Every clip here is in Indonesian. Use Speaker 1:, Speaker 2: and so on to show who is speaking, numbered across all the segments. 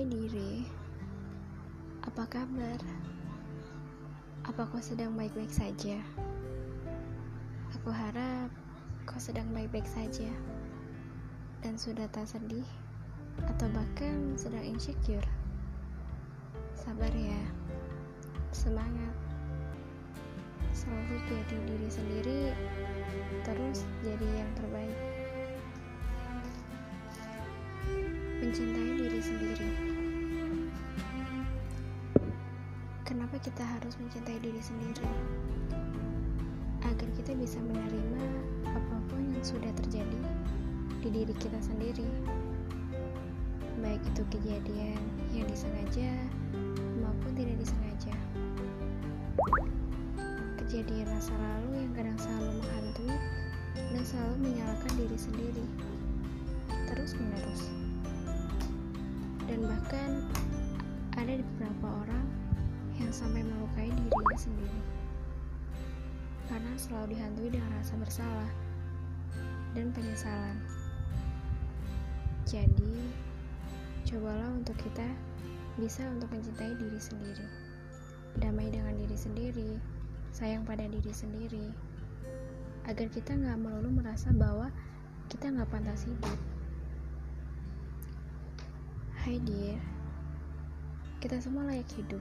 Speaker 1: diri, apa kabar? Apa kau sedang baik-baik saja? Aku harap kau sedang baik-baik saja dan sudah tak sedih atau bahkan sedang insecure. Sabar ya, semangat. Selalu jadi diri sendiri, terus jadi yang terbaik. Mencintai diri sendiri. Kenapa kita harus mencintai diri sendiri? Agar kita bisa menerima apa pun yang sudah terjadi di diri kita sendiri. Baik itu kejadian yang disengaja maupun tidak disengaja. Kejadian masa lalu yang kadang selalu menghantui dan selalu menyalahkan diri sendiri. Terus menerus dan bahkan ada beberapa orang yang sampai melukai dirinya sendiri karena selalu dihantui dengan rasa bersalah dan penyesalan. Jadi, cobalah untuk kita bisa untuk mencintai diri sendiri, damai dengan diri sendiri, sayang pada diri sendiri, agar kita nggak melulu merasa bahwa kita nggak pantas hidup. Hai dear, kita semua layak hidup,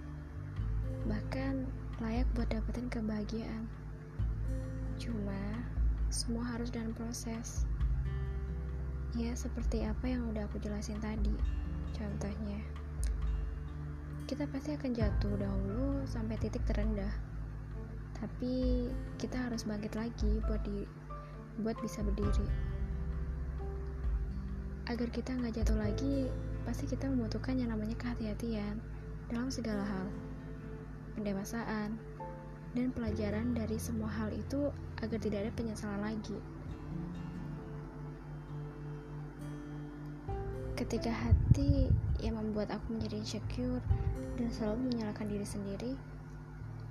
Speaker 1: bahkan layak buat dapetin kebahagiaan. Cuma, semua harus dalam proses. Ya, seperti apa yang udah aku jelasin tadi. Contohnya, kita pasti akan jatuh dahulu sampai titik terendah. Tapi kita harus bangkit lagi buat di buat bisa berdiri. Agar kita nggak jatuh lagi, pasti kita membutuhkan yang namanya kehati-hatian dalam segala hal, pendewasaan, dan pelajaran dari semua hal itu agar tidak ada penyesalan lagi. Ketika hati yang membuat aku menjadi insecure dan selalu menyalahkan diri sendiri,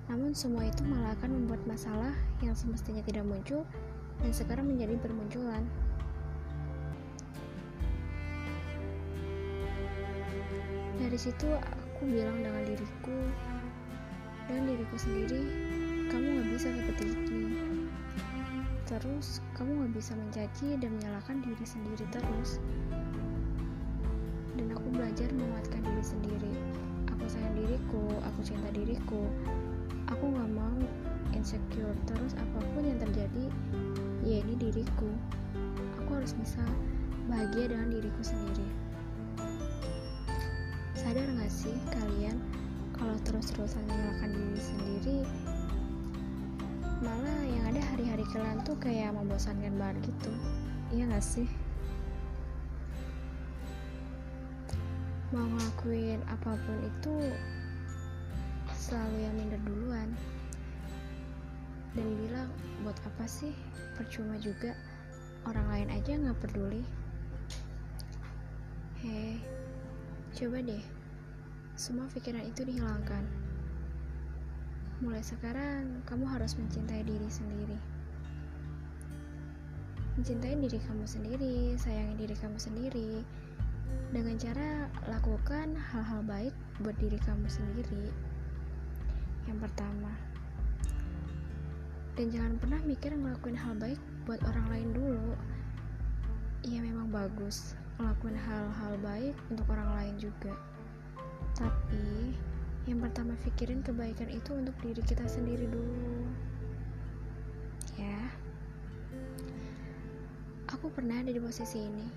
Speaker 1: namun semua itu malah akan membuat masalah yang semestinya tidak muncul dan sekarang menjadi bermunculan. Dari situ aku bilang dengan diriku dan diriku sendiri, kamu gak bisa seperti ini. Terus kamu gak bisa mencaci dan menyalahkan diri sendiri terus. Dan aku belajar menguatkan diri sendiri. Aku sayang diriku, aku cinta diriku. Aku gak mau insecure terus apa pun yang terjadi, ya ini diriku. Aku harus bisa bahagia dengan diriku sendiri. Sadar gak sih kalian kalau terus-terusan menyalahkan diri sendiri? Malah yang ada hari-hari kalian tuh kayak membosankan banget gitu. Iya gak sih? mau ngelakuin apa pun itu selalu yang minder duluan. Dan bilang buat apa sih? Percuma juga. Orang lain aja gak peduli. Hei Coba deh, semua pikiran itu dihilangkan. Mulai sekarang, kamu harus mencintai diri sendiri. Mencintai diri kamu sendiri, sayangi diri kamu sendiri, dengan cara lakukan hal-hal baik buat diri kamu sendiri. Yang pertama, dan jangan pernah mikir ngelakuin hal baik buat orang lain dulu. Iya memang bagus, ngelakuin hal-hal baik untuk orang lain juga. Tapi, yang pertama pikirin kebaikan itu untuk diri kita sendiri dulu. Ya. Aku pernah ada di posisi ini.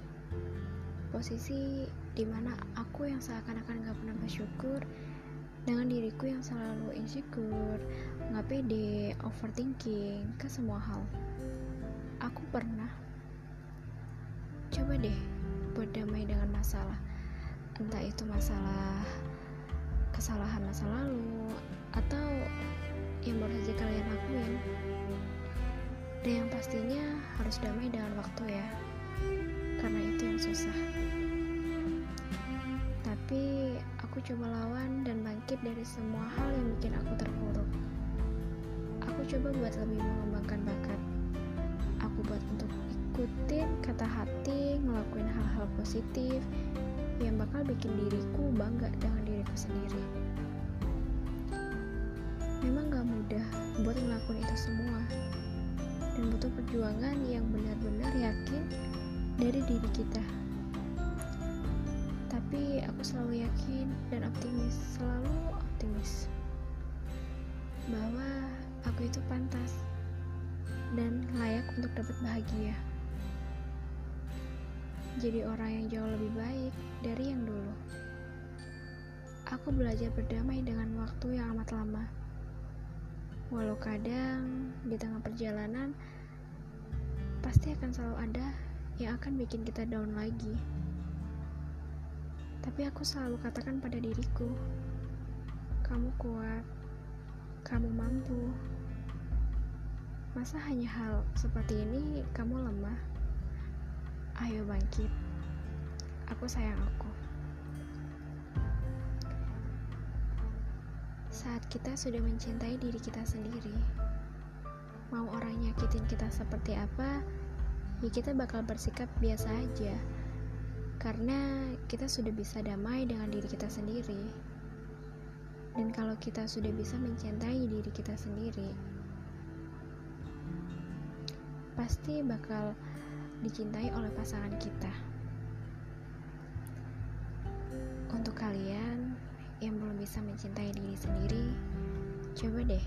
Speaker 1: Posisi di mana aku yang seakan-akan gak pernah bersyukur dengan diriku yang selalu insecure, gak pede, overthinking ke semua hal. Aku pernah coba deh berdamai dengan masalah entah itu masalah kesalahan masa lalu atau yang baru saja kalian lakuin dan yang pastinya harus damai dengan waktu ya karena itu yang susah. Tapi aku coba lawan dan bangkit dari semua hal yang bikin aku terpuruk. Aku coba buat lebih mengembangkan bakat. Aku buat untuk ikutin kata hati ngelakuin hal-hal positif yang bakal bikin diriku bangga dengan diriku sendiri. Memang gak mudah buat ngelakuin itu semua, dan butuh perjuangan yang benar-benar yakin dari diri kita. Tapi aku selalu yakin dan optimis, selalu optimis bahwa aku itu pantas dan layak untuk dapat bahagia. Jadi orang yang jauh lebih baik dari yang dulu. Aku belajar berdamai dengan waktu yang amat lama. Walau kadang di tengah perjalanan pasti akan selalu ada yang akan bikin kita down lagi. Tapi aku selalu katakan pada diriku, kamu kuat, kamu mampu. Masa hanya hal seperti ini kamu lemah? Ayo bangkit. Aku sayang aku. Saat kita sudah mencintai diri kita sendiri, mau orang nyakitin kita seperti apa, ya kita bakal bersikap biasa aja. Karena kita sudah bisa damai dengan diri kita sendiri. Dan kalau kita sudah bisa mencintai diri kita sendiri, pasti bakal dicintai oleh pasangan kita. Untuk kalian yang belum bisa mencintai diri sendiri, coba deh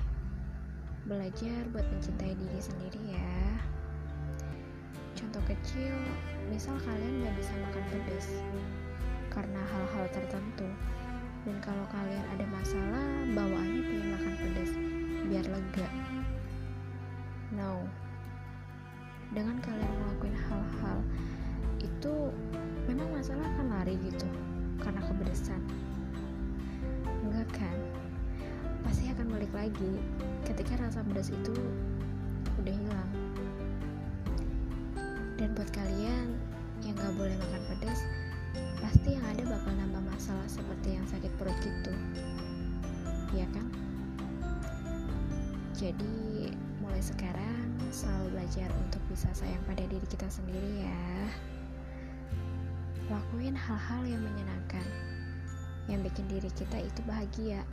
Speaker 1: belajar buat mencintai diri sendiri ya. Contoh kecil, misal kalian gak bisa makan pedas karena hal-hal tertentu dan kalau kalian ada masalah bawaannya pengen makan pedas biar lega no lari gitu karena kepedesan enggak kan? Pasti akan balik lagi ketika rasa pedas itu udah hilang. Dan buat kalian yang gak boleh makan pedas pasti yang ada bakal nambah masalah seperti yang sakit perut gitu. Ya kan? Jadi mulai sekarang selalu belajar untuk bisa sayang pada diri kita sendiri ya lakuin hal-hal yang menyenangkan yang bikin diri kita itu bahagia.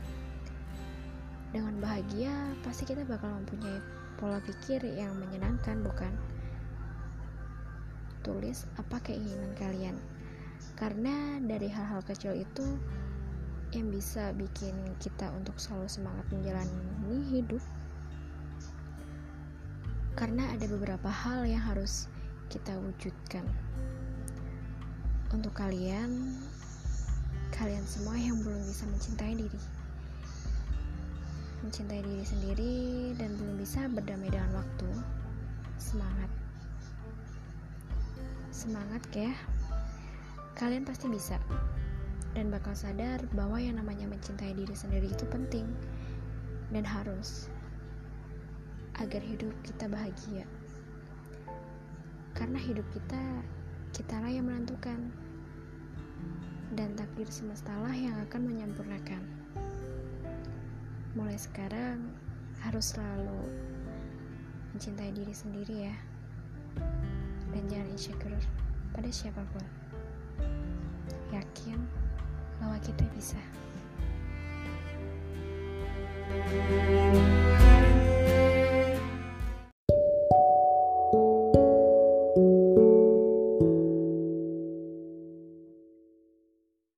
Speaker 1: Dengan bahagia pasti kita bakal mempunyai pola pikir yang menyenangkan bukan? Tulis apa keinginan kalian. Karena dari hal-hal kecil itu yang bisa bikin kita untuk selalu semangat menjalani hidup karena ada beberapa hal yang harus kita wujudkan untuk kalian kalian semua yang belum bisa mencintai diri. Mencintai diri sendiri dan belum bisa berdamai dengan waktu. Semangat. Semangat ya. Kalian pasti bisa. Dan bakal sadar bahwa yang namanya mencintai diri sendiri itu penting dan harus agar hidup kita bahagia. Karena hidup kita kitalah yang menentukan dan takdir semestalah yang akan menyempurnakan. Mulai sekarang harus selalu mencintai diri sendiri ya. Dan jangan insecure pada siapa pun yakin bahwa kita bisa. thank you